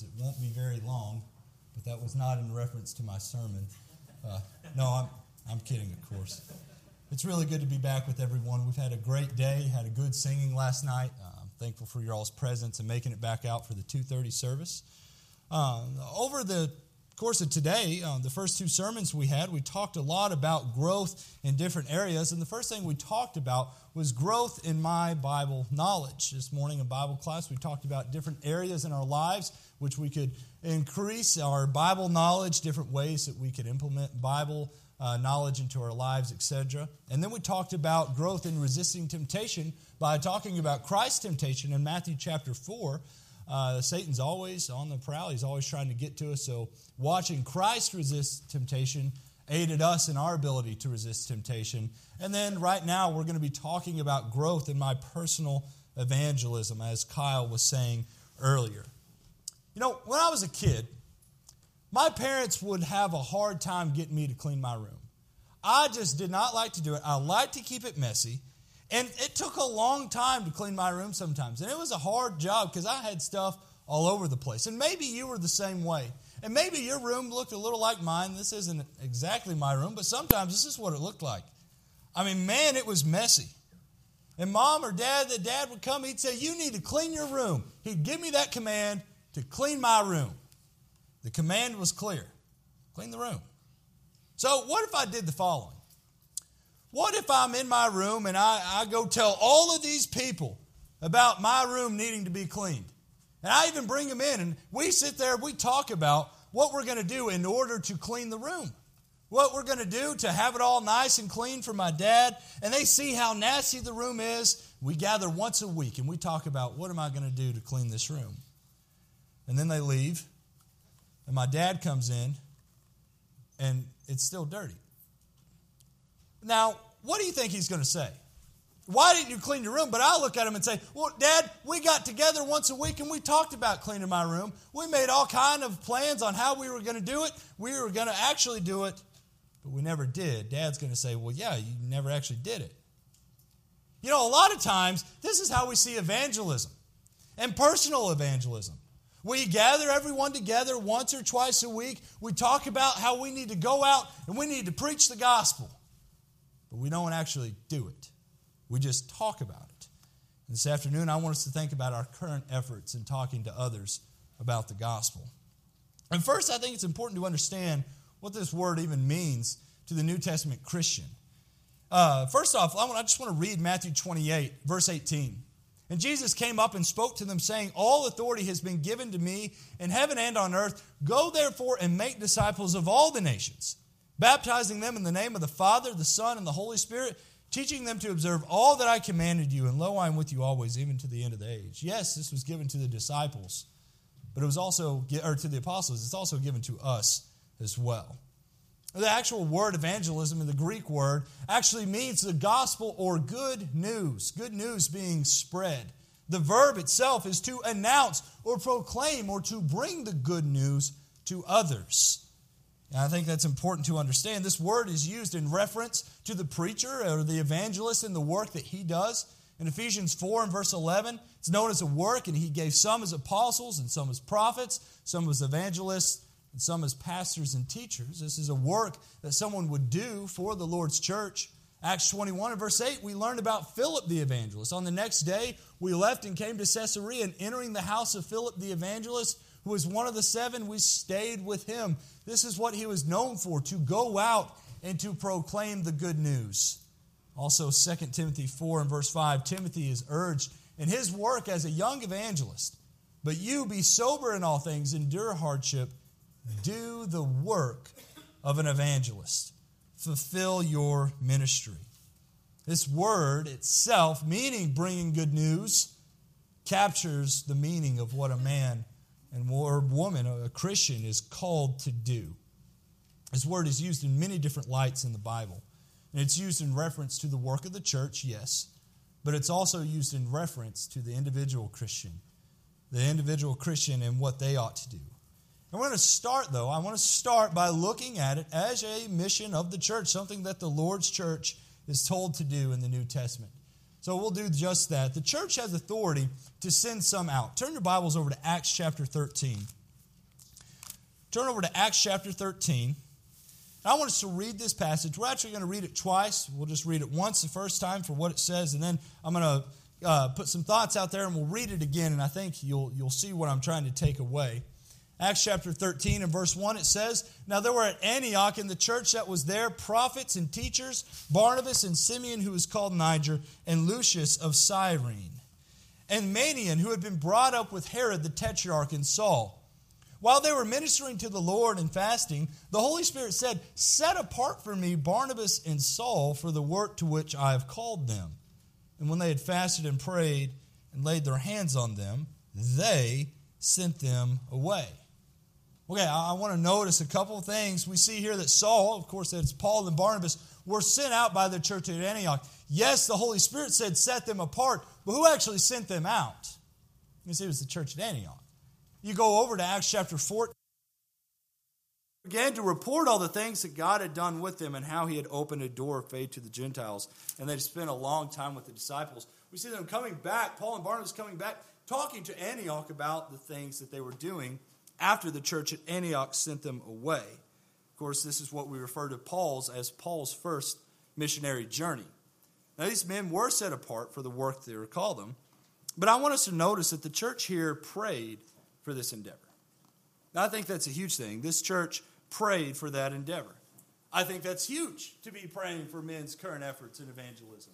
is it won't be very long, but that was not in reference to my sermon. Uh, no, I'm, I'm kidding, of course. It's really good to be back with everyone. We've had a great day, had a good singing last night. Uh, I'm thankful for your all's presence and making it back out for the 2.30 service. Uh, over the course of today, uh, the first two sermons we had, we talked a lot about growth in different areas. And the first thing we talked about was growth in my Bible knowledge. This morning in Bible class, we talked about different areas in our lives which we could increase our Bible knowledge, different ways that we could implement Bible uh, knowledge into our lives, etc. And then we talked about growth in resisting temptation by talking about Christ's temptation in Matthew chapter 4 uh, Satan's always on the prowl. He's always trying to get to us. So, watching Christ resist temptation aided us in our ability to resist temptation. And then, right now, we're going to be talking about growth in my personal evangelism, as Kyle was saying earlier. You know, when I was a kid, my parents would have a hard time getting me to clean my room. I just did not like to do it. I liked to keep it messy. And it took a long time to clean my room sometimes. And it was a hard job because I had stuff all over the place. And maybe you were the same way. And maybe your room looked a little like mine. This isn't exactly my room, but sometimes this is what it looked like. I mean, man, it was messy. And mom or dad, the dad would come, he'd say, You need to clean your room. He'd give me that command to clean my room. The command was clear clean the room. So, what if I did the following? What if I'm in my room and I, I go tell all of these people about my room needing to be cleaned? And I even bring them in and we sit there, we talk about what we're going to do in order to clean the room. What we're going to do to have it all nice and clean for my dad. And they see how nasty the room is. We gather once a week and we talk about what am I going to do to clean this room. And then they leave. And my dad comes in and it's still dirty. Now, what do you think he's going to say? Why didn't you clean your room? But I look at him and say, Well, Dad, we got together once a week and we talked about cleaning my room. We made all kind of plans on how we were going to do it. We were going to actually do it, but we never did. Dad's going to say, Well, yeah, you never actually did it. You know, a lot of times, this is how we see evangelism and personal evangelism. We gather everyone together once or twice a week. We talk about how we need to go out and we need to preach the gospel but we don't actually do it. We just talk about it. And this afternoon, I want us to think about our current efforts in talking to others about the gospel. And first, I think it's important to understand what this word even means to the New Testament Christian. Uh, first off, I, I just want to read Matthew 28, verse 18. And Jesus came up and spoke to them, saying, All authority has been given to me in heaven and on earth. Go therefore and make disciples of all the nations baptizing them in the name of the Father, the Son, and the Holy Spirit, teaching them to observe all that I commanded you, and lo, I am with you always, even to the end of the age. Yes, this was given to the disciples, but it was also, or to the apostles, it's also given to us as well. The actual word evangelism in the Greek word actually means the gospel or good news, good news being spread. The verb itself is to announce or proclaim or to bring the good news to others. And I think that's important to understand. This word is used in reference to the preacher or the evangelist and the work that he does. In Ephesians 4 and verse 11, it's known as a work, and he gave some as apostles, and some as prophets, some as evangelists, and some as pastors and teachers. This is a work that someone would do for the Lord's church. Acts 21 and verse 8, we learned about Philip the evangelist. On the next day, we left and came to Caesarea, and entering the house of Philip the evangelist, who was one of the seven, we stayed with him. This is what he was known for to go out and to proclaim the good news. Also, 2 Timothy 4 and verse 5, Timothy is urged in his work as a young evangelist. But you be sober in all things, endure hardship, do the work of an evangelist, fulfill your ministry. This word itself, meaning bringing good news, captures the meaning of what a man and woman, a Christian, is called to do. This word is used in many different lights in the Bible. And it's used in reference to the work of the church, yes, but it's also used in reference to the individual Christian, the individual Christian and what they ought to do. We're going to start, though, I want to start by looking at it as a mission of the church, something that the Lord's church is told to do in the New Testament. So we'll do just that. The church has authority to send some out. Turn your Bibles over to Acts chapter 13. turn over to Acts chapter 13. I want us to read this passage. We're actually going to read it twice. We'll just read it once the first time for what it says, and then I'm going to uh, put some thoughts out there and we'll read it again, and I think you'll, you'll see what I'm trying to take away. Acts chapter 13 and verse 1, it says, Now there were at Antioch in the church that was there prophets and teachers, Barnabas and Simeon, who was called Niger, and Lucius of Cyrene, and Manaen, who had been brought up with Herod the tetrarch and Saul. While they were ministering to the Lord and fasting, the Holy Spirit said, Set apart for me Barnabas and Saul for the work to which I have called them. And when they had fasted and prayed and laid their hands on them, they sent them away. Okay, I, want to notice a couple of things. We see here that Saul, of course, that's Paul and Barnabas, were sent out by the church at Antioch. Yes, the Holy Spirit said set them apart, but who actually sent them out? You see, it was the church at Antioch. You go over to Acts chapter 4 began to report all the things that God had done with them and how he had opened a door of faith to the Gentiles. And they'd spent a long time with the disciples. We see them coming back, Paul and Barnabas coming back, talking to Antioch about the things that they were doing after the church at Antioch sent them away. Of course, this is what we refer to Paul's as Paul's first missionary journey. Now, these men were set apart for the work they were called them, but I want us to notice that the church here prayed for this endeavor. Now, I think that's a huge thing. This church prayed for that endeavor. I think that's huge to be praying for men's current efforts in evangelism.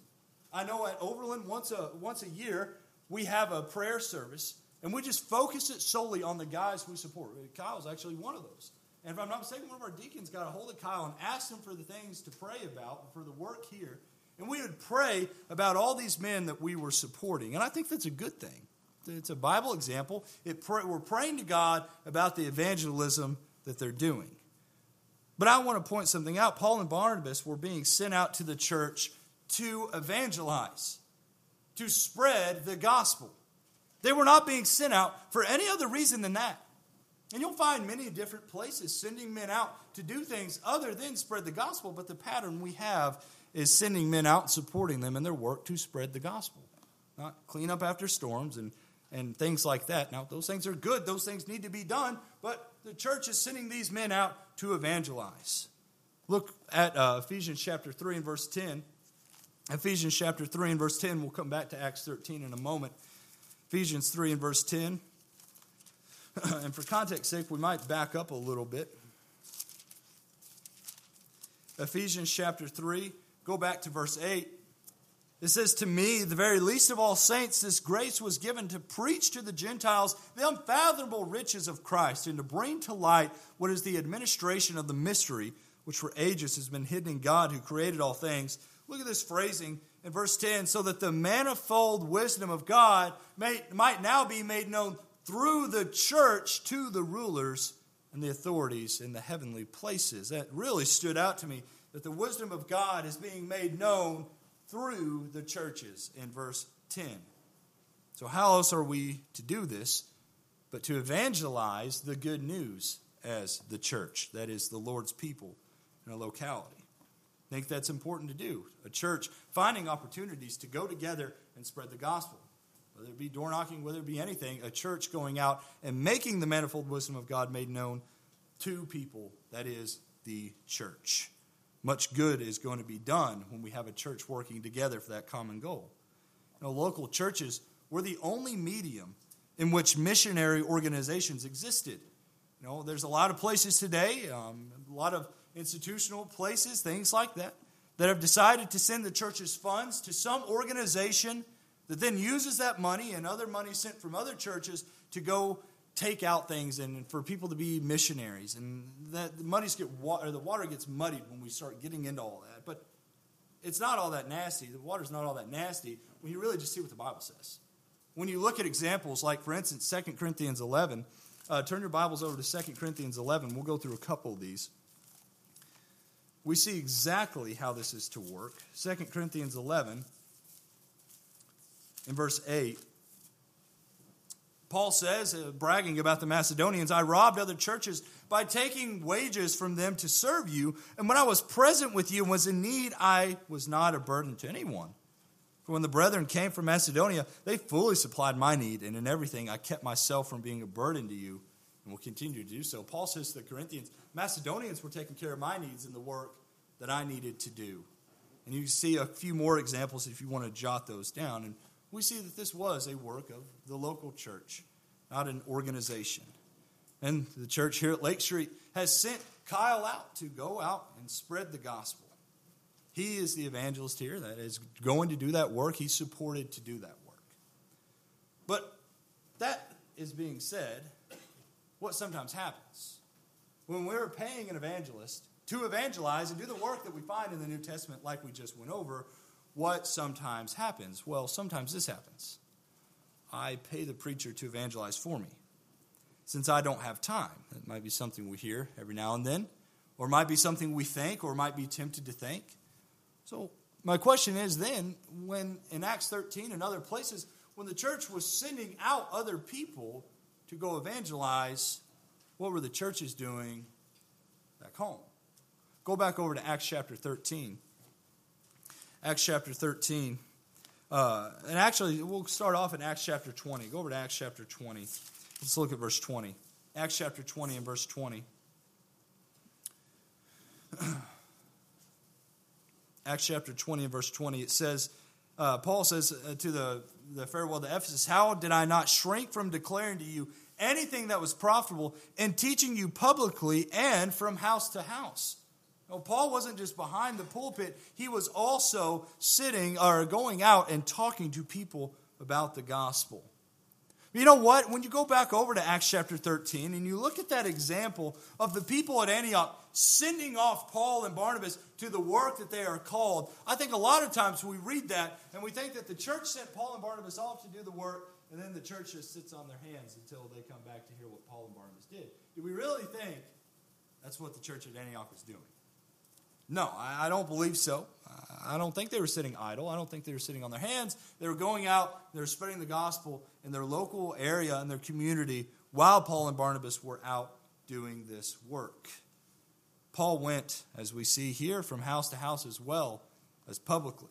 I know at Overland, once a, once a year, we have a prayer service, and we just focus it solely on the guys we support. Kyle's actually one of those. And if I'm not mistaken, one of our deacons got a hold of Kyle and asked him for the things to pray about for the work here. And we would pray about all these men that we were supporting. And I think that's a good thing. It's a Bible example. It, we're praying to God about the evangelism that they're doing. But I want to point something out. Paul and Barnabas were being sent out to the church to evangelize, to spread the gospel. They were not being sent out for any other reason than that. And you'll find many different places sending men out to do things other than spread the gospel, but the pattern we have is sending men out and supporting them in their work to spread the gospel, not clean up after storms and, and things like that. Now, those things are good, those things need to be done, but the church is sending these men out to evangelize. Look at uh, Ephesians chapter 3 and verse 10. Ephesians chapter 3 and verse 10. We'll come back to Acts 13 in a moment. Ephesians 3 and verse 10. and for context sake, we might back up a little bit. Ephesians chapter 3, go back to verse 8. It says, To me, the very least of all saints, this grace was given to preach to the Gentiles the unfathomable riches of Christ and to bring to light what is the administration of the mystery, which for ages has been hidden in God who created all things. Look at this phrasing in verse 10 so that the manifold wisdom of God may, might now be made known through the church to the rulers and the authorities in the heavenly places. That really stood out to me that the wisdom of God is being made known through the churches in verse 10. So, how else are we to do this but to evangelize the good news as the church, that is, the Lord's people in a locality? I think that's important to do. A church finding opportunities to go together and spread the gospel. Whether it be door knocking, whether it be anything, a church going out and making the manifold wisdom of God made known to people, that is, the church. Much good is going to be done when we have a church working together for that common goal. You know, local churches were the only medium in which missionary organizations existed. You know, there's a lot of places today, um, a lot of institutional places, things like that, that have decided to send the church's funds to some organization that then uses that money and other money sent from other churches to go take out things and for people to be missionaries. And that the money's get water, the water gets muddied when we start getting into all that. But it's not all that nasty. The water's not all that nasty when you really just see what the Bible says. When you look at examples like, for instance, 2 Corinthians 11, uh, turn your Bibles over to 2 Corinthians 11. We'll go through a couple of these. We see exactly how this is to work. 2 Corinthians 11, in verse 8. Paul says, uh, bragging about the Macedonians, I robbed other churches by taking wages from them to serve you. And when I was present with you and was in need, I was not a burden to anyone. For when the brethren came from Macedonia, they fully supplied my need, and in everything I kept myself from being a burden to you, and will continue to do so. Paul says to the Corinthians, Macedonians were taking care of my needs in the work that I needed to do. And you see a few more examples if you want to jot those down. And we see that this was a work of the local church, not an organization. And the church here at Lake Street has sent Kyle out to go out and spread the gospel. He is the evangelist here that is going to do that work. He's supported to do that work. But that is being said, what sometimes happens. When we're paying an evangelist to evangelize and do the work that we find in the New Testament, like we just went over, what sometimes happens? Well, sometimes this happens. I pay the preacher to evangelize for me. Since I don't have time, that might be something we hear every now and then, or might be something we think, or might be tempted to think. So, my question is then, when in Acts 13 and other places, when the church was sending out other people to go evangelize, what were the churches doing back home? Go back over to Acts chapter 13. Acts chapter 13. Uh, and actually, we'll start off in Acts chapter 20. Go over to Acts chapter 20. Let's look at verse 20. Acts chapter 20 and verse 20. Acts chapter 20 and verse 20, it says, uh, Paul says uh, to the, the farewell to Ephesus, How did I not shrink from declaring to you anything that was profitable and teaching you publicly and from house to house? No, Paul wasn't just behind the pulpit, he was also sitting or going out and talking to people about the gospel. You know what? When you go back over to Acts chapter 13 and you look at that example of the people at Antioch sending off Paul and Barnabas to the work that they are called, I think a lot of times we read that and we think that the church sent Paul and Barnabas off to do the work and then the church just sits on their hands until they come back to hear what Paul and Barnabas did. Do we really think that's what the church at Antioch was doing? No, I don't believe so. I don't think they were sitting idle. I don't think they were sitting on their hands. They were going out, they were spreading the gospel in their local area and their community while Paul and Barnabas were out doing this work. Paul went, as we see here, from house to house as well as publicly.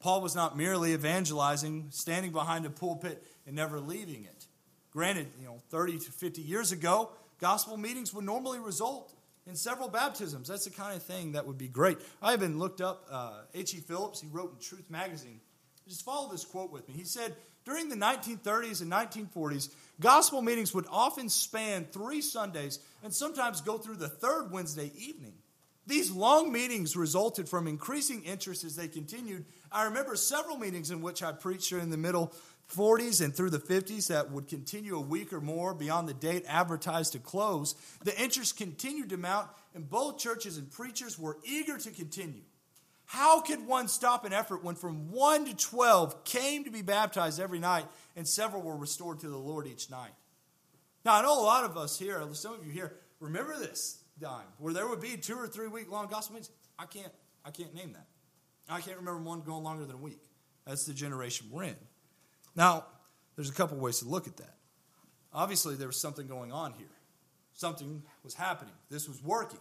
Paul was not merely evangelizing, standing behind a pulpit and never leaving it. Granted, you know, 30 to 50 years ago, gospel meetings would normally result in several baptisms. That's the kind of thing that would be great. I even looked up H.E. Uh, Phillips. He wrote in Truth Magazine. Just follow this quote with me. He said, During the 1930s and 1940s, gospel meetings would often span three Sundays and sometimes go through the third Wednesday evening. These long meetings resulted from increasing interest as they continued. I remember several meetings in which I preached during the middle 40s and through the 50s that would continue a week or more beyond the date advertised to close, the interest continued to mount, and both churches and preachers were eager to continue. How could one stop an effort when from 1 to 12 came to be baptized every night and several were restored to the Lord each night? Now, I know a lot of us here, some of you here, remember this time where there would be two or three week long gospel meetings. I can't, I can't name that. I can't remember one going longer than a week. That's the generation we're in. Now, there's a couple ways to look at that. Obviously, there was something going on here. Something was happening. This was working.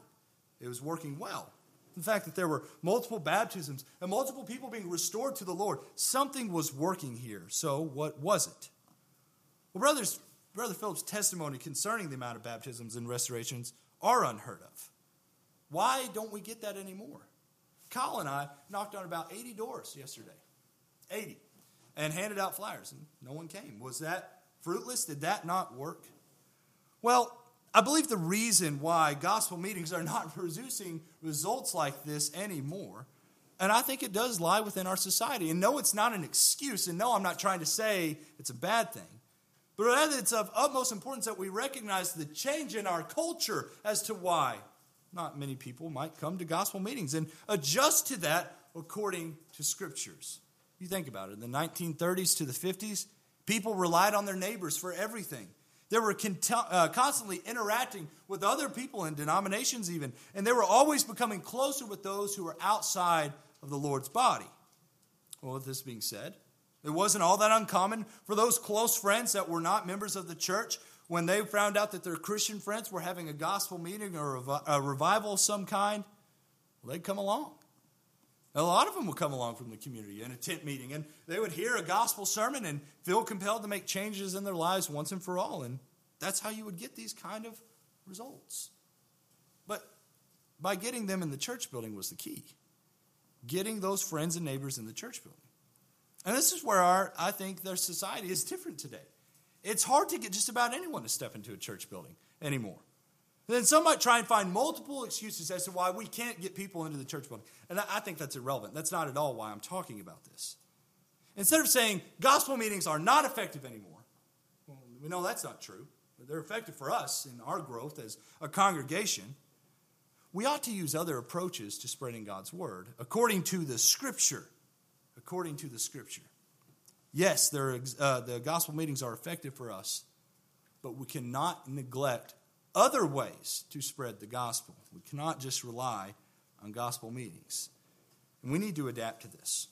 It was working well. The fact that there were multiple baptisms and multiple people being restored to the Lord, something was working here. So, what was it? Well, brothers, Brother Phillips' testimony concerning the amount of baptisms and restorations are unheard of. Why don't we get that anymore? Kyle and I knocked on about 80 doors yesterday. 80 and handed out flyers, and no one came. Was that fruitless? Did that not work? Well, I believe the reason why gospel meetings are not producing results like this anymore, and I think it does lie within our society. And no, it's not an excuse, and no, I'm not trying to say it's a bad thing. But rather, it's of utmost importance that we recognize the change in our culture as to why not many people might come to gospel meetings and adjust to that according to scriptures. You think about it. In the 1930s to the 50s, people relied on their neighbors for everything. They were uh, constantly interacting with other people and denominations, even, and they were always becoming closer with those who were outside of the Lord's body. Well, with this being said, it wasn't all that uncommon for those close friends that were not members of the church when they found out that their Christian friends were having a gospel meeting or a revival of some kind, well, they'd come along. A lot of them would come along from the community in a tent meeting, and they would hear a gospel sermon and feel compelled to make changes in their lives once and for all. And That's how you would get these kind of results. But by getting them in the church building was the key. Getting those friends and neighbors in the church building. And this is where our, I think their society is different today. It's hard to get just about anyone to step into a church building anymore. Then some might try and find multiple excuses as to why we can't get people into the church building. And I think that's irrelevant. That's not at all why I'm talking about this. Instead of saying gospel meetings are not effective anymore, well, we know that's not true. They're effective for us in our growth as a congregation. We ought to use other approaches to spreading God's word according to the scripture according to the scripture. Yes, uh, the gospel meetings are effective for us, but we cannot neglect other ways to spread the gospel. We cannot just rely on gospel meetings. And we need to adapt to this.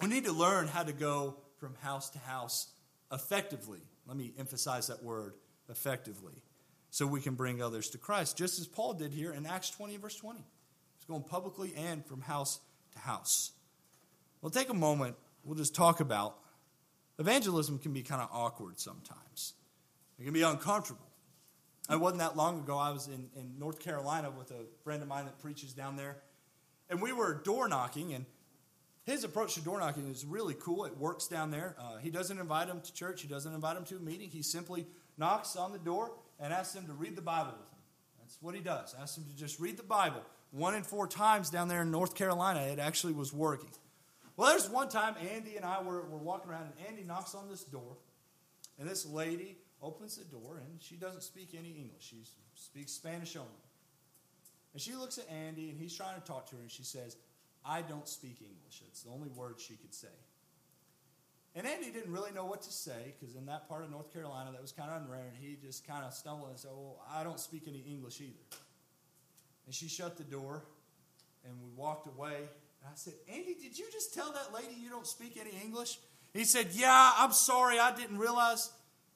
We need to learn how to go from house to house effectively. Let me emphasize that word effectively so we can bring others to Christ, just as Paul did here in Acts 20, verse 20. He's going publicly and from house to house. We'll take a moment. We'll just talk about evangelism can be kind of awkward sometimes. It can be uncomfortable. It wasn't that long ago. I was in, in North Carolina with a friend of mine that preaches down there. And we were door knocking, and his approach to door knocking is really cool. It works down there. Uh, he doesn't invite them to church, he doesn't invite them to a meeting. He simply knocks on the door and asks them to read the Bible with him. That's what he does. Asks them to just read the Bible. One in four times down there in North Carolina, it actually was working. Well, there's one time Andy and I were, were walking around, and Andy knocks on this door, and this lady opens the door, and she doesn't speak any English. She speaks Spanish only. And she looks at Andy, and he's trying to talk to her, and she says, I don't speak English. It's the only word she could say. And Andy didn't really know what to say because in that part of North Carolina that was kind of unrare, and he just kind of stumbled and said, Well, I don't speak any English either. And she shut the door, and we walked away, and I said, Andy, did you just tell that lady you don't speak any English? He said, Yeah, I'm sorry, I didn't realize.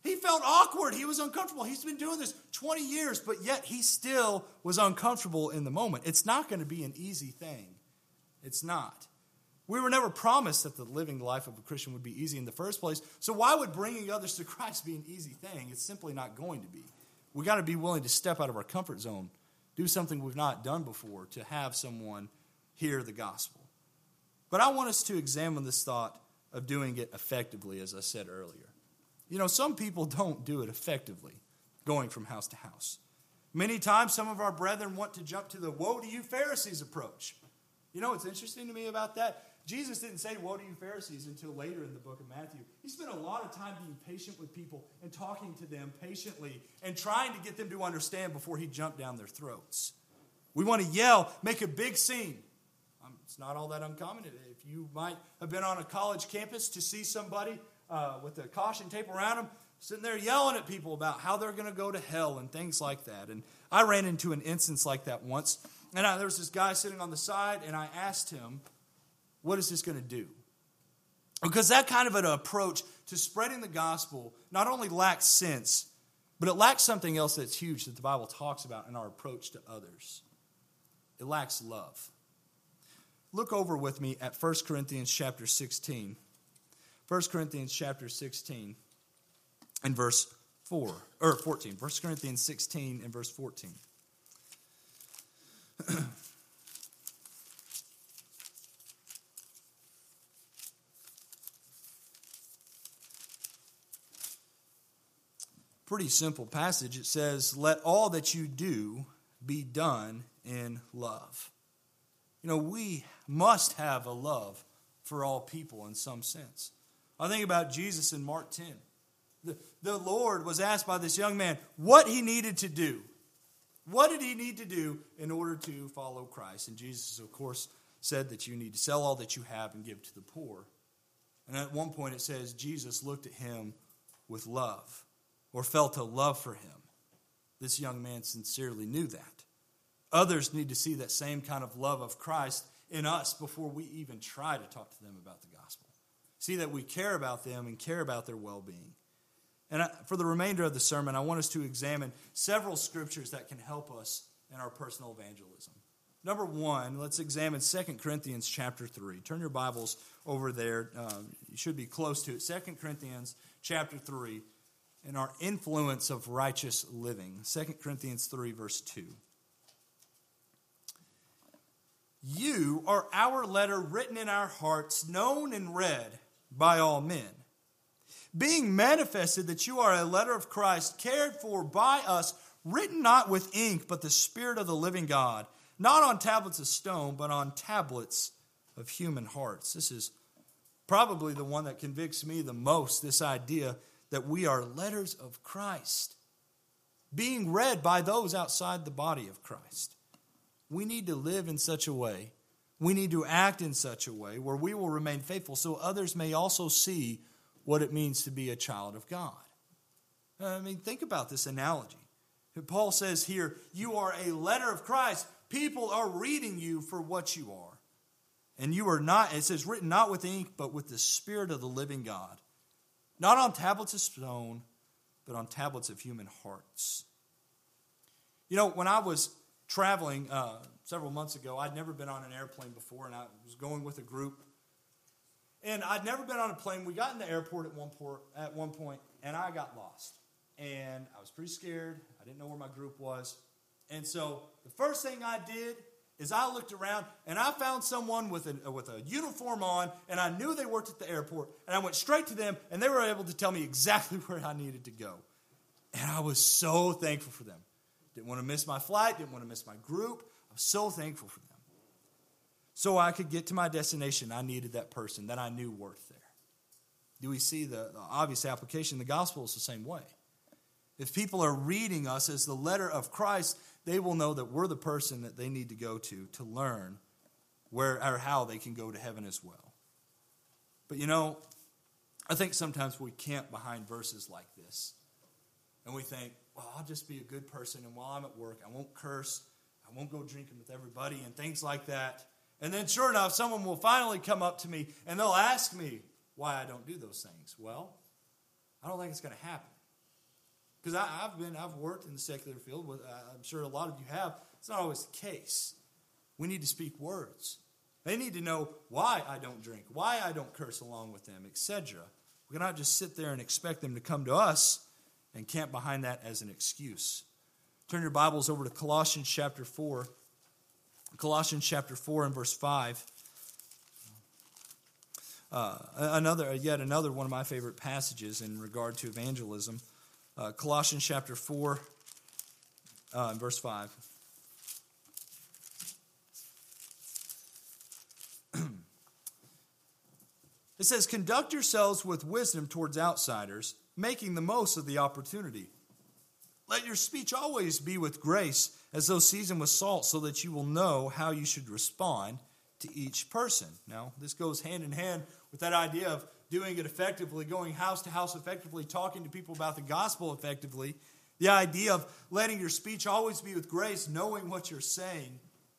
He felt awkward. He was uncomfortable. He's been doing this 20 years, but yet he still was uncomfortable in the moment. It's not going to be an easy thing. It's not. We were never promised that the living life of a Christian would be easy in the first place. So, why would bringing others to Christ be an easy thing? It's simply not going to be. We got to be willing to step out of our comfort zone, do something we've not done before to have someone hear the gospel. But I want us to examine this thought of doing it effectively, as I said earlier. You know, some people don't do it effectively, going from house to house. Many times, some of our brethren want to jump to the woe to you Pharisees approach. You know what's interesting to me about that? Jesus didn't say woe to you Pharisees until later in the book of Matthew. He spent a lot of time being patient with people and talking to them patiently and trying to get them to understand before he jumped down their throats. We want to yell, make a big scene. Um, it's not all that uncommon. If you might have been on a college campus to see somebody uh, with the caution tape around them, sitting there yelling at people about how they're going to go to hell and things like that. And I ran into an instance like that once. And I, there was this guy sitting on the side, and I asked him, What is this going to do? Because that kind of an approach to spreading the gospel not only lacks sense, but it lacks something else that's huge that the Bible talks about in our approach to others. It lacks love. Look over with me at 1 Corinthians chapter 16. 1 Corinthians chapter 16 and verse 4 or 14. 1 Corinthians 16 and verse 14. Pretty simple passage. It says, Let all that you do be done in love. You know, we must have a love for all people in some sense. I think about Jesus in Mark 10. The, the Lord was asked by this young man what he needed to do. What did he need to do in order to follow Christ? And Jesus, of course, said that you need to sell all that you have and give to the poor. And at one point it says Jesus looked at him with love or felt a love for him. This young man sincerely knew that. Others need to see that same kind of love of Christ in us before we even try to talk to them about the gospel. See that we care about them and care about their well being. And for the remainder of the sermon, I want us to examine several scriptures that can help us in our personal evangelism. Number one, let's examine 2 Corinthians chapter 3. Turn your Bibles over there. Um, you should be close to it. 2 Corinthians chapter 3. and our influence of righteous living. 2 Corinthians 3, verse 2. You are our letter written in our hearts, known and read by all men. Being manifested that you are a letter of Christ, cared for by us, written not with ink, but the Spirit of the living God, not on tablets of stone, but on tablets of human hearts. This is probably the one that convicts me the most this idea that we are letters of Christ, being read by those outside the body of Christ. We need to live in such a way, we need to act in such a way where we will remain faithful so others may also see what it means to be a child of God. I mean, think about this analogy. Paul says here, You are a letter of Christ. People are reading you for what you are. And you are not, it says, written not with ink, but with the Spirit of the living God. Not on tablets of stone, but on tablets of human hearts. You know, when I was traveling uh, several months ago, I'd never been on an airplane before, and I was going with a group. And I'd never been on a plane. We got in the airport at one, port, at one point, and I got lost. And I was pretty scared. I didn't know where my group was. And so the first thing I did is I looked around and I found someone with a, uh, with a uniform on, and I knew they worked at the airport. And I went straight to them, and they were able to tell me exactly where I needed to go. And I was so thankful for them. Didn't want to miss my flight, didn't want to miss my group. Was so thankful for them. So I could get to my destination, I needed that person that I knew worth there. Do we see the, the obvious application? The gospel is the same way. If people are reading us as the letter of Christ, they will know that we're the person that they need to go to to learn where or how they can go to heaven as well. But you know, I think sometimes we camp behind verses like this. And we think, well, I'll just be a good person, and while I'm at work, I won't curse, I won't go drinking with everybody, and things like that. And then, sure enough, someone will finally come up to me and they'll ask me why I don't do those things. Well, I don't think it's going to happen. Because I've been, I've worked in the secular field. With, I'm sure a lot of you have. It's not always the case. We need to speak words. They need to know why I don't drink, why I don't curse along with them, etc. We cannot just sit there and expect them to come to us and camp behind that as an excuse. Turn your Bibles over to Colossians chapter 4. Colossians chapter 4 and verse 5. Uh, another, yet another one of my favorite passages in regard to evangelism. Uh, Colossians chapter 4, uh, verse 5. it says, Conduct yourselves with wisdom towards outsiders, making the most of the opportunity. Let your speech always be with grace, as though seasoned with salt, so that you will know how you should respond to each person. Now, this goes hand in hand with that idea of doing it effectively, going house to house effectively, talking to people about the gospel effectively. The idea of letting your speech always be with grace, knowing what you're saying.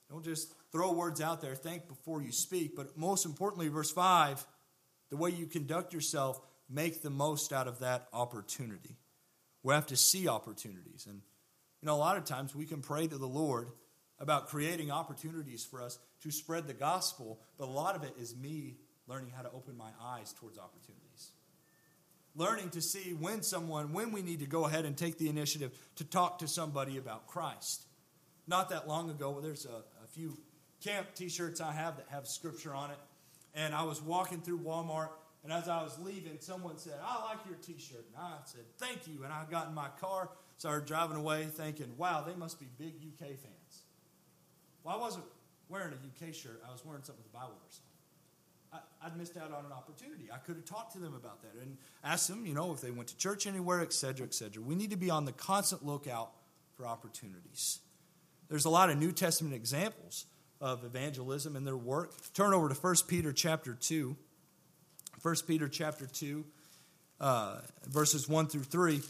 Don't just throw words out there, think before you speak. But most importantly, verse 5, the way you conduct yourself, make the most out of that opportunity. We have to see opportunities. And, you know, a lot of times we can pray to the Lord about creating opportunities for us to spread the gospel, but a lot of it is me learning how to open my eyes towards opportunities. Learning to see when someone, when we need to go ahead and take the initiative to talk to somebody about Christ. Not that long ago, there's a, a few camp t shirts I have that have scripture on it. And I was walking through Walmart, and as I was leaving, someone said, I like your t shirt. And I said, Thank you. And I got in my car, started driving away, thinking, Wow, they must be big UK fans. Well, I wasn't wearing a UK shirt, I was wearing something with the Bible or something. I, would missed out on an opportunity. I could have talked to them about that and asked them, you know, if they went to church anywhere, et cetera, et cetera. We need to be on the constant lookout for opportunities. There's a lot of New Testament examples of evangelism and their work. Turn over to 1 Peter chapter 2. 1 Peter chapter 2, uh, verses 1 through 3.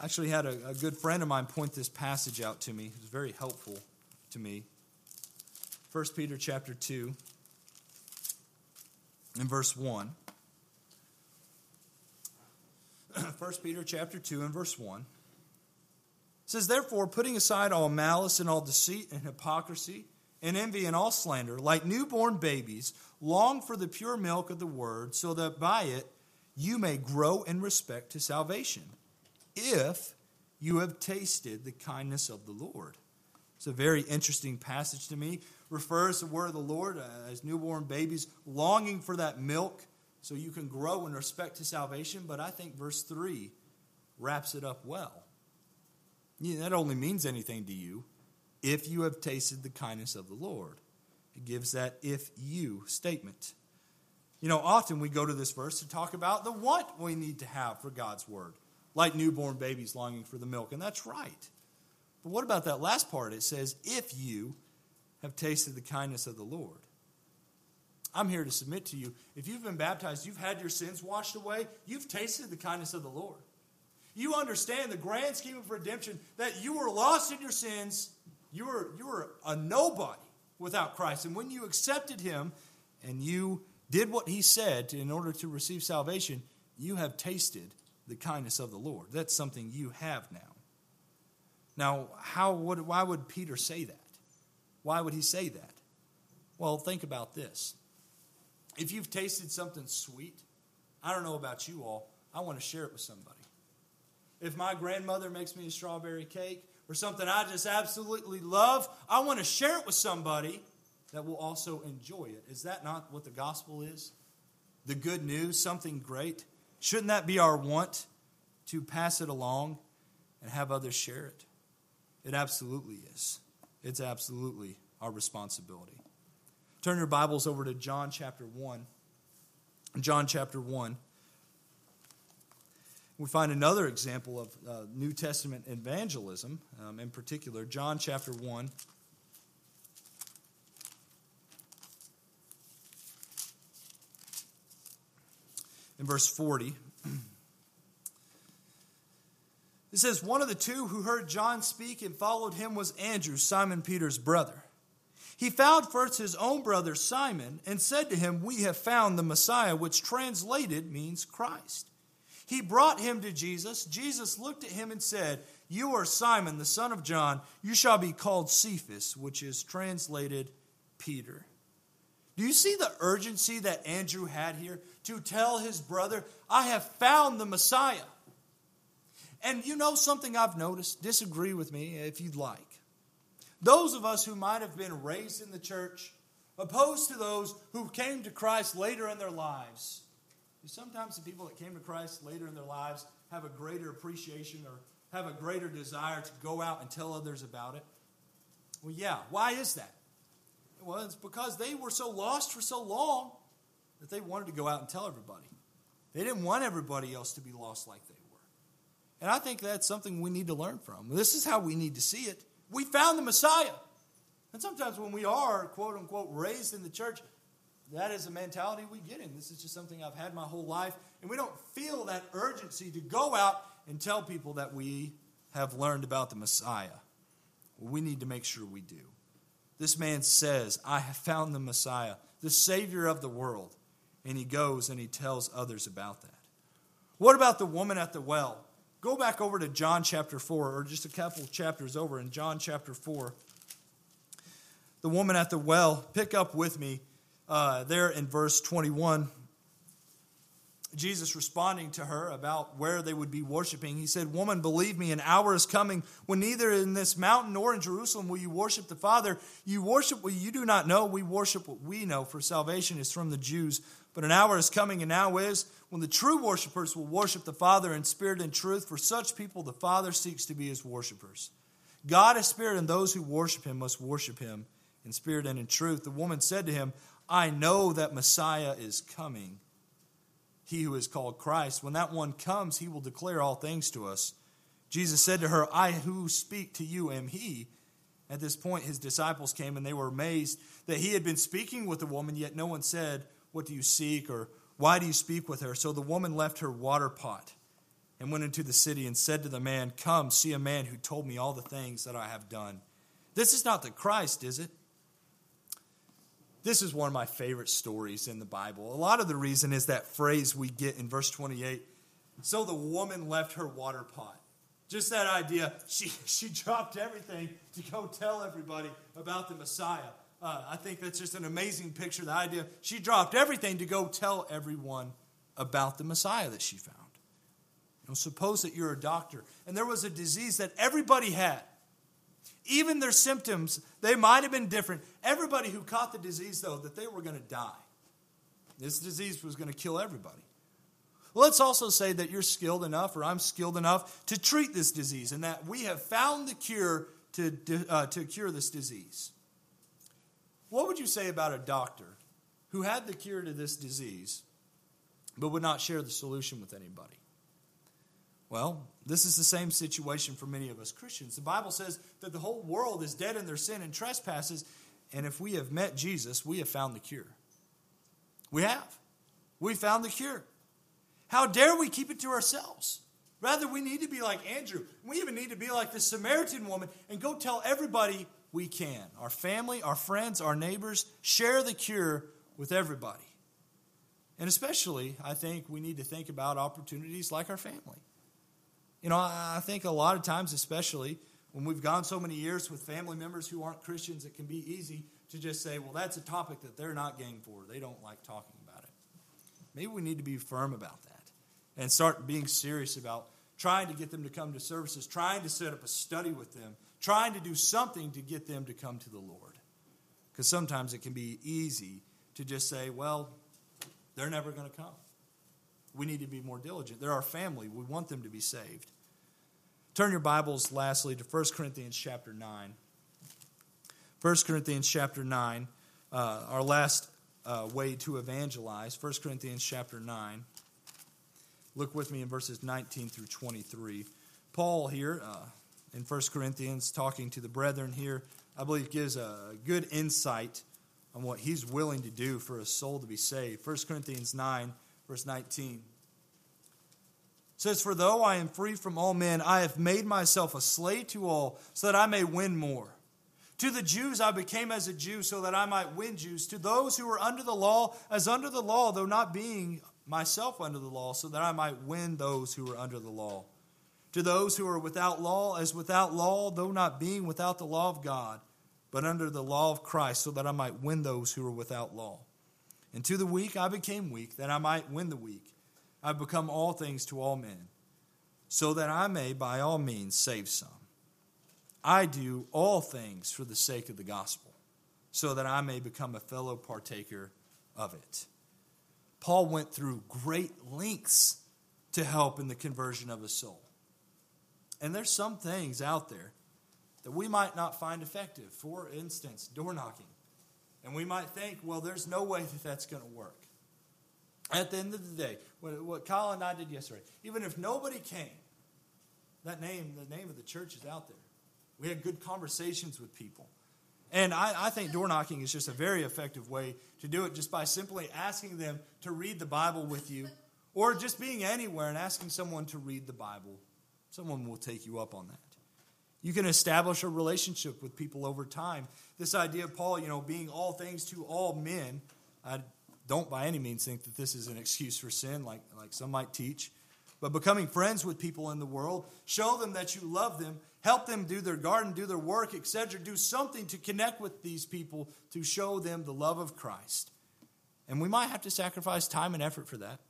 I actually had a, a good friend of mine point this passage out to me. It was very helpful to me. 1 Peter chapter 2 in verse 1. 1 Peter chapter 2 and verse 1 says, Therefore, putting aside all malice and all deceit and hypocrisy and envy and all slander, like newborn babies, long for the pure milk of the word, so that by it you may grow in respect to salvation, if you have tasted the kindness of the Lord. It's a very interesting passage to me. Refers to the word of the Lord uh, as newborn babies longing for that milk so you can grow in respect to salvation. But I think verse 3 wraps it up well. Yeah, that only means anything to you if you have tasted the kindness of the Lord. It gives that if you statement. You know, often we go to this verse to talk about the what we need to have for God's word, like newborn babies longing for the milk, and that's right. But what about that last part? It says, if you have tasted the kindness of the Lord. I'm here to submit to you. If you've been baptized, you've had your sins washed away, you've tasted the kindness of the Lord. You understand the grand scheme of redemption that you were lost in your sins, you were, you were a nobody without Christ. And when you accepted Him and you did what He said in order to receive salvation, you have tasted the kindness of the Lord. That's something you have now. Now, how would, why would Peter say that? Why would he say that? Well, think about this. If you've tasted something sweet, I don't know about you all, I want to share it with somebody. If my grandmother makes me a strawberry cake or something I just absolutely love, I want to share it with somebody that will also enjoy it. Is that not what the gospel is? The good news, something great? Shouldn't that be our want to pass it along and have others share it? It absolutely is. It's absolutely our responsibility. Turn your Bibles over to John chapter 1. John chapter 1. We find another example of uh, New Testament evangelism, um, in particular, John chapter 1. In verse 40. It says, One of the two who heard John speak and followed him was Andrew, Simon Peter's brother. He found first his own brother Simon and said to him, We have found the Messiah, which translated means Christ. He brought him to Jesus. Jesus looked at him and said, You are Simon, the son of John. You shall be called Cephas, which is translated Peter. Do you see the urgency that Andrew had here to tell his brother, I have found the Messiah? And you know something I've noticed? Disagree with me if you'd like. Those of us who might have been raised in the church, opposed to those who came to Christ later in their lives, sometimes the people that came to Christ later in their lives have a greater appreciation or have a greater desire to go out and tell others about it. Well, yeah. Why is that? Well, it's because they were so lost for so long that they wanted to go out and tell everybody. They didn't want everybody else to be lost like they were. and I think that's something we need to learn from. This is how we need to see it. We found the Messiah. And sometimes when we are, quote unquote, raised in the church, that is a mentality we get in. This is just something I've had my whole life. And we don't feel that urgency to go out and tell people that we have learned about the Messiah. We need to make sure we do. This man says, I have found the Messiah, the Savior of the world. And he goes and he tells others about that. What about the woman at the well? Go back over to John chapter 4, or just a couple chapters over in John chapter 4. The woman at the well, pick up with me uh, there in verse 21. Jesus responding to her about where they would be worshiping, he said, Woman, believe me, an hour is coming when neither in this mountain nor in Jerusalem will you worship the Father. You worship what you do not know. We worship what we know, for salvation is from the Jews. But an hour is coming, and now is, when the true worshippers will worship the Father in spirit and truth. For such people, the Father seeks to be his worshippers. God is spirit, and those who worship him must worship him in spirit and in truth. The woman said to him, I know that Messiah is coming, he who is called Christ. When that one comes, he will declare all things to us. Jesus said to her, I who speak to you am he. At this point, his disciples came and they were amazed that he had been speaking with the woman, yet no one said, what do you seek? Or why do you speak with her? So the woman left her water pot and went into the city and said to the man, Come, see a man who told me all the things that I have done. This is not the Christ, is it? This is one of my favorite stories in the Bible. A lot of the reason is that phrase we get in verse 28. So the woman left her water pot. Just that idea, she, she dropped everything to go tell everybody about the Messiah. Uh, I think that's just an amazing picture. The idea she dropped everything to go tell everyone about the Messiah that she found. Now, suppose that you're a doctor and there was a disease that everybody had. Even their symptoms, they might have been different. Everybody who caught the disease, though, that they were going to die. This disease was going to kill everybody. Let's also say that you're skilled enough, or I'm skilled enough, to treat this disease, and that we have found the cure to, uh, to cure this disease. What would you say about a doctor who had the cure to this disease, but would not share the solution with anybody? Well, this is the same situation for many of us Christians. The Bible says that the whole world is dead in their sin and trespasses, and if we have met Jesus, we have found the cure. We have. We found the cure. How dare we keep it to ourselves? Rather, we need to be like Andrew. We even need to be like the Samaritan woman and go tell everybody we can our family, our friends, our neighbors, share the cure with everybody. And especially, I think we need to think about opportunities like our family. You know, I think a lot of times, especially when we've gone so many years with family members who aren't Christians, it can be easy to just say, well, that's a topic that they're not game for. They don't like talking about it. Maybe we need to be firm about that and start being serious about trying to get them to come to services, trying to set up a study with them, trying to do something to get them to come to the Lord. Because sometimes it can be easy to just say, well, they're never going to come. We need to be more diligent. They're our family. We want them to be saved. Turn your Bibles, lastly, to 1 Corinthians chapter 9. 1 Corinthians chapter 9, uh, our last uh, way to evangelize. 1 Corinthians chapter 9. Look with me in verses 19 through 23. Paul here uh, in 1 Corinthians, talking to the brethren here, I believe gives a good insight on what he's willing to do for a soul to be saved. 1 Corinthians 9, verse 19 says, For though I am free from all men, I have made myself a slave to all, so that I may win more. To the Jews I became as a Jew, so that I might win Jews. To those who are under the law, as under the law, though not being myself under the law, so that I might win those who are under the law. To those who are without law, as without law, though not being without the law of God, but under the law of Christ, so that I might win those who are without law. And to the weak I became weak, that I might win the weak. I have become all things to all men, so that I may by all means save some. I do all things for the sake of the gospel, so that I may become a fellow partaker of it. Paul went through great lengths to help in the conversion of a soul. And there's some things out there that we might not find effective. For instance, door knocking. And we might think, well, there's no way that that's going to work. At the end of the day, what, what Kyle and I did yesterday, even if nobody came, that name, the name of the church is out there. We had good conversations with people. And I, I, think door knocking is just a very effective way to do it just by simply asking them to read the Bible with you or just being anywhere and asking someone to read the Bible. Someone will take you up on that. You can establish a relationship with people over time. This idea of Paul, you know, being all things to all men, I don't by any means think that this is an excuse for sin, like, like some might teach. But becoming friends with people in the world, show them that you love them help them do their garden, do their work, etc. Do something to connect with these people to show them the love of Christ. And we might have to sacrifice time and effort for that.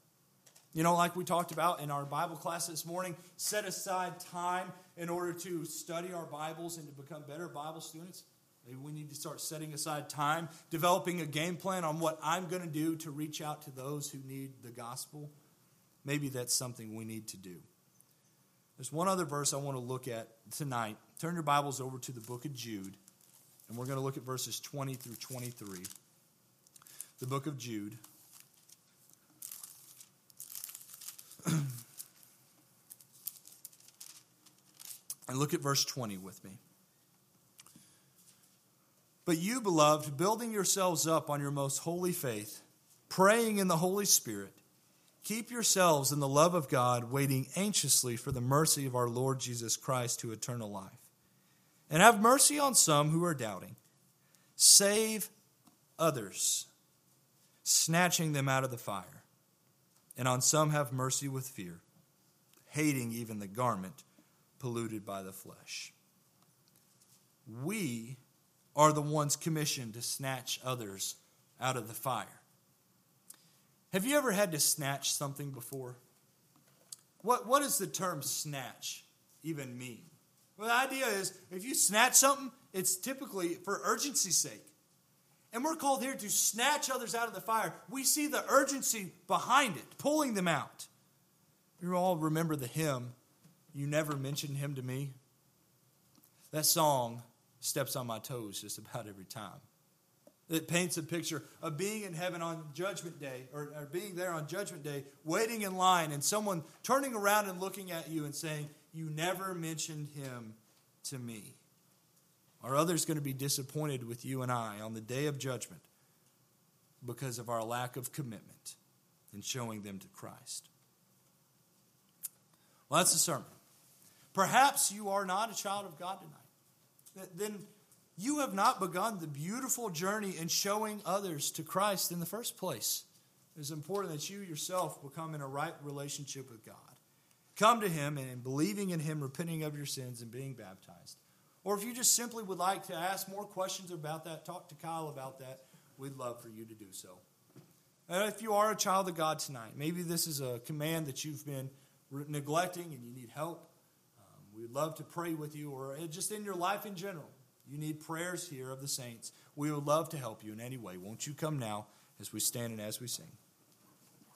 You know, like we talked about in our Bible class this morning, set aside time in order to study our Bibles and to become better Bible students. Maybe we need to start setting aside time, developing a game plan on what I'm going to do to reach out to those who need the gospel. Maybe that's something we need to do. There's one other verse I want to look at tonight. Turn your Bibles over to the book of Jude, and we're going to look at verses 20 through 23. The book of Jude. Look at verse 20 with me. But you, beloved, building yourselves up on your most holy faith, praying in the Holy Spirit, Keep yourselves in the love of God, waiting anxiously for the mercy of our Lord Jesus Christ to eternal life. And have mercy on some who are doubting. Save others, snatching them out of the fire. And on some have mercy with fear, hating even the garment polluted by the flesh. We are the ones commissioned to snatch others out of the fire. Have you ever had to snatch something before? What, what does the term snatch even mean? Well, the idea is if you snatch something, it's typically for urgency's sake. And we're called here to snatch others out of the fire. We see the urgency behind it, pulling them out. You all remember the hymn, You Never Mentioned Him to Me? That song steps on my toes just about every time. It paints a picture of being in heaven on Judgment Day, or, or, being there on Judgment Day, waiting in line, and someone turning around and looking at you and saying, You never mentioned him to me. Are others going to be disappointed with you and I on the day of judgment because of our lack of commitment in showing them to Christ? Well, that's the sermon. Perhaps you are not a child of God tonight. Then you have not begun the beautiful journey in showing others to Christ in the first place. It's important that you yourself become in a right relationship with God. Come to Him and in believing in Him, repenting of your sins, and being baptized. Or if you just simply would like to ask more questions about that, talk to Kyle about that, we'd love for you to do so. And if you are a child of God tonight, maybe this is a command that you've been neglecting and you need help. We'd love to pray with you, or uh, just in your life in general. You need prayers here of the saints. We would love to help you in any way. Won't you come now as we stand and as we sing?